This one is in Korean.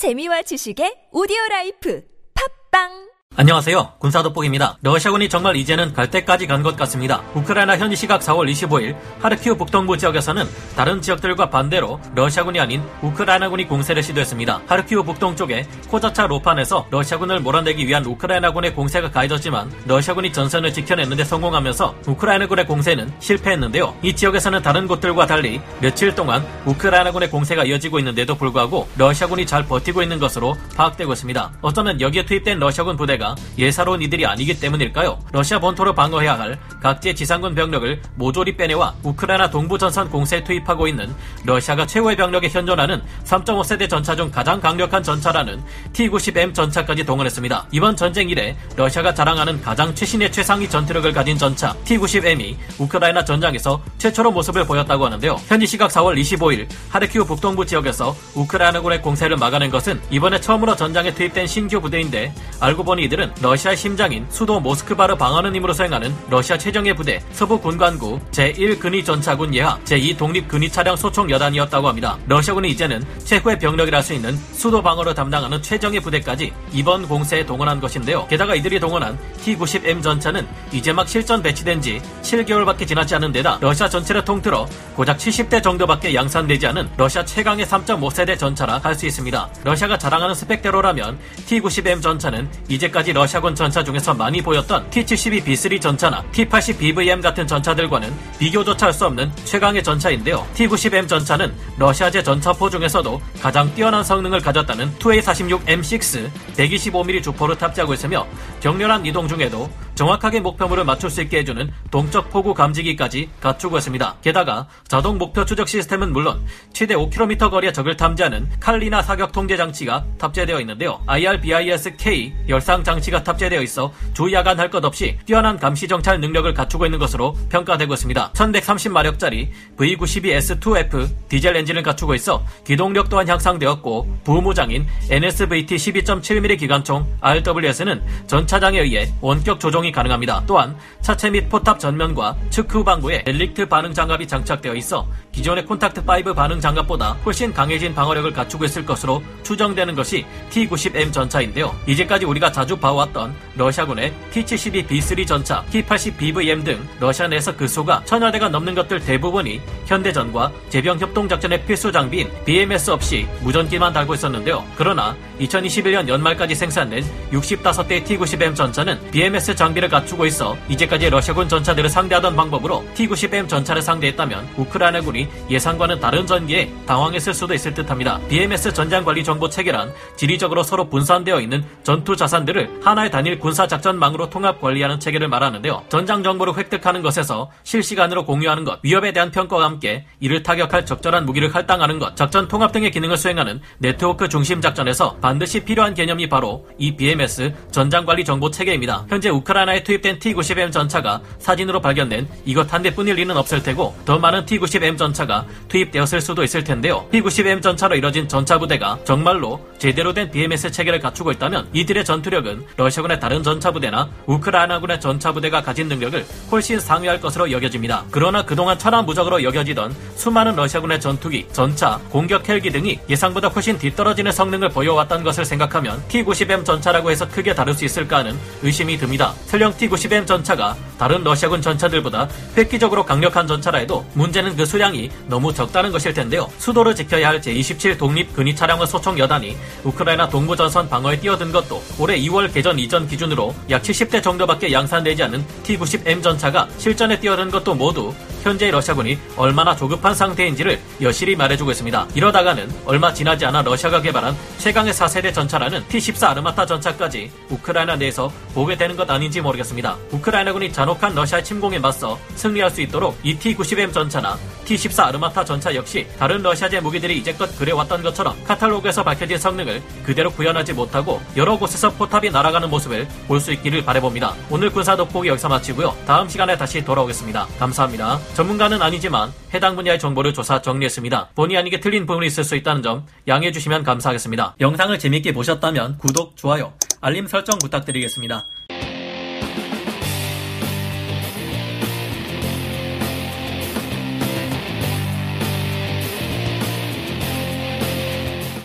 재미와 지식의 오디오 라이프. 팟빵 안녕하세요. 군사돋보기입니다. 러시아군이 정말 이제는 갈 때까지 간 것 같습니다. 우크라이나 현지 시각 4월 25일 하르키우 북동부 지역에서는 다른 지역들과 반대로 러시아군이 아닌 우크라이나군이 공세를 시도했습니다. 하르키우 북동쪽에 코자차 로판에서 러시아군을 몰아내기 위한 우크라이나군의 공세가 가해졌지만 러시아군이 전선을 지켜냈는데 성공하면서 우크라이나군의 공세는 실패했는데요. 이 지역에서는 다른 곳들과 달리 며칠 동안 우크라이나군의 공세가 이어지고 있는데도 불구하고 러시아군이 잘 버티고 있는 것으로 파악되고 있습니다. 어쩌면 여기에 투입된 러시아군 부대가 예사로운 이들이 아니기 때문일까요? 러시아 본토를 방어해야 할 각지의 지상군 병력을 모조리 빼내와 우크라이나 동부 전선 공세에 투입하고 있는 러시아가 최고의 병력에 현존하는 3.5세대 전차 중 가장 강력한 전차라는 T-90M 전차까지 동원했습니다. 이번 전쟁 이래 러시아가 자랑하는 가장 최신의 최상위 전투력을 가진 전차 T-90M이 우크라이나 전장에서 최초로 모습을 보였다고 하는데요. 현지 시각 4월 25일 하르키우 북동부 지역에서 우크라이나군의 공세를 막아낸 것은 이번에 처음으로 전장에 투입된 신규 부대인데 알고 보니 이들은 러시아 심장인 수도 모스크바를 방어하는 힘으로 수행하는 러시아 최정예 부대 서부 군관구 제1근위 전차군 예하 제2 독립근위 차량 소총 여단이었다고 합니다. 러시아군이 이제는 최고의 병력이라 할수 있는 수도 방어를 담당하는 최정예 부대까지 이번 공세에 동원한 것인데요. 게다가 이들이 동원한 T-90M 전차는 이제 막 실전 배치된 지 7개월밖에 지나지 않은 데다 러시아 전체를 통틀어 고작 70대 정도밖에 양산되지 않은 러시아 최강의 3.5세대 전차라 할 수 있습니다. 러시아가 자랑하는 스펙대로라면 T-90M 전차는 이제까지 이때까지 러시아군 전차 중에서 많이 보였던 T-72B3 전차나 T-80BVM 같은 전차들과는 비교조차 할 수 없는 최강의 전차인데요. T-90M 전차는 러시아제 전차포 중에서도 가장 뛰어난 성능을 가졌다는 2A46M6 125mm 주포를 탑재하고 있으며 격렬한 이동 중에도 정확하게 목표물을 맞출 수 있게 해주는 동적 포구 감지기까지 갖추고 있습니다. 게다가 자동 목표 추적 시스템은 물론 최대 5km 거리의 적을 탐지하는 칼리나 사격 통제 장치가 탑재되어 있는데요. IRBIS-K 열상 장치가 탑재되어 있어 주야간 할 것 없이 뛰어난 감시 정찰 능력을 갖추고 있는 것으로 평가되고 있습니다. 1130마력짜리 V92S2F 디젤 엔진을 갖추고 있어 기동력 또한 향상되었고 부무장인 NSVT 12.7mm 기관총 RWS는 전차장에 의해 원격 조종이 사용이 가능합니다. 또한 차체 및 포탑 전면과 측 후방부에 렐릭트 반응 장갑이 장착되어 있어 기존의 콘탁트 5 반응 장갑보다 훨씬 강해진 방어력을 갖추고 있을 것으로 추정되는 것이 T-90M 전차인데요. 이제까지 우리가 자주 봐왔던 러시아군의 T-72B3 전차, T-80BVM 등 러시아 내에서 그 수가 천여 대가 넘는 것들 대부분이 현대전과 제병 협동 작전의 필수 장비인 BMS 없이 무전기만 달고 있었는데요. 그러나 2021년 연말까지 생산된 65대 T-90M 전차는 BMS 장비 를 갖추고 있어 이제까지 러시아군 전차들을 상대하던 방법으로 T-90M 전차를 상대했다면 우크라이나군이 예상과는 다른 전기에 당황했을 수도 있을 듯합니다. BMS 전장관리 정보 체계란 지리적으로 서로 분산되어 있는 전투 자산들을 하나의 단일 군사 작전망으로 통합 관리하는 체계를 말하는데요. 전장 정보를 획득하는 것에서 실시간으로 공유하는 것, 위협에 대한 평가와 함께 이를 타격할 적절한 무기를 할당하는 것, 작전 통합 등의 기능을 수행하는 네트워크 중심 작전에서 반드시 필요한 개념이 바로 이 BMS 전장관리 정보 체계입니다. 현재 우크라이나 에 투입된 T-90M 전차가 사진으로 발견된 이것 한 대뿐일 리는 없을 테고 더 많은 T-90M 전차 전차가 투입되었을 수도 있을 텐데요. P-90M 전차로 이뤄진 전차 부대가 정말로 제대로 된 BMS 체계를 갖추고 있다면 이들의 전투력은 러시아군의 다른 전차 부대나 우크라이나군의 전차 부대가 가진 능력을 훨씬 상회할 것으로 여겨집니다. 그러나 그동안 천하무적으로 여겨지던 수많은 러시아군의 전투기, 전차, 공격 헬기 등이 예상보다 훨씬 뒤떨어지는 성능을 보여왔던 것을 생각하면 T-90M 전차라고 해서 크게 다를 수 있을까 하는 의심이 듭니다. 설령 T-90M 전차가 다른 러시아군 전차들보다 획기적으로 강력한 전차라 해도 문제는 그 수량이 너무 적다는 것일 텐데요. 수도를 지켜야 할 제27 독립 근위 차량을 소총 여단이 우크라이나 동부 전선 방어에 뛰어든 것도 올해 2월 개전 이전 기준으로 약 70대 정도밖에 양산되지 않은 T-90M 전차가 실전에 뛰어든 것도 모두 현재 러시아군이 얼마나 조급한 상태인지를 여실히 말해주고 있습니다. 이러다가는 얼마 지나지 않아 러시아가 개발한 최강의 4세대 전차라는 T-14 아르마타 전차까지 우크라이나 내에서 보게 되는 것 아닌지 모르겠습니다. 우크라이나군이 잔혹한 러시아 침공에 맞서 승리할 수 있도록 이 T-90M 전차나 T-14 아르마타 전차 역시 다른 러시아제 무기들이 이제껏 그래왔던 것처럼 카탈로그에서 밝혀진 성능을 그대로 구현하지 못하고 여러 곳에서 포탑이 날아가는 모습을 볼 수 있기를 바래봅니다. 오늘 군사 돋보기 여기서 마치고요. 다음 시간에 다시 돌아오겠습니다. 감사합니다. 전문가는 아니지만 해당 분야의 정보를 조사 정리했습니다. 본의 아니게 틀린 부분이 있을 수 있다는 점 양해해 주시면 감사하겠습니다. 영상을 재밌게 보셨다면 구독, 좋아요, 알림 설정 부탁드리겠습니다.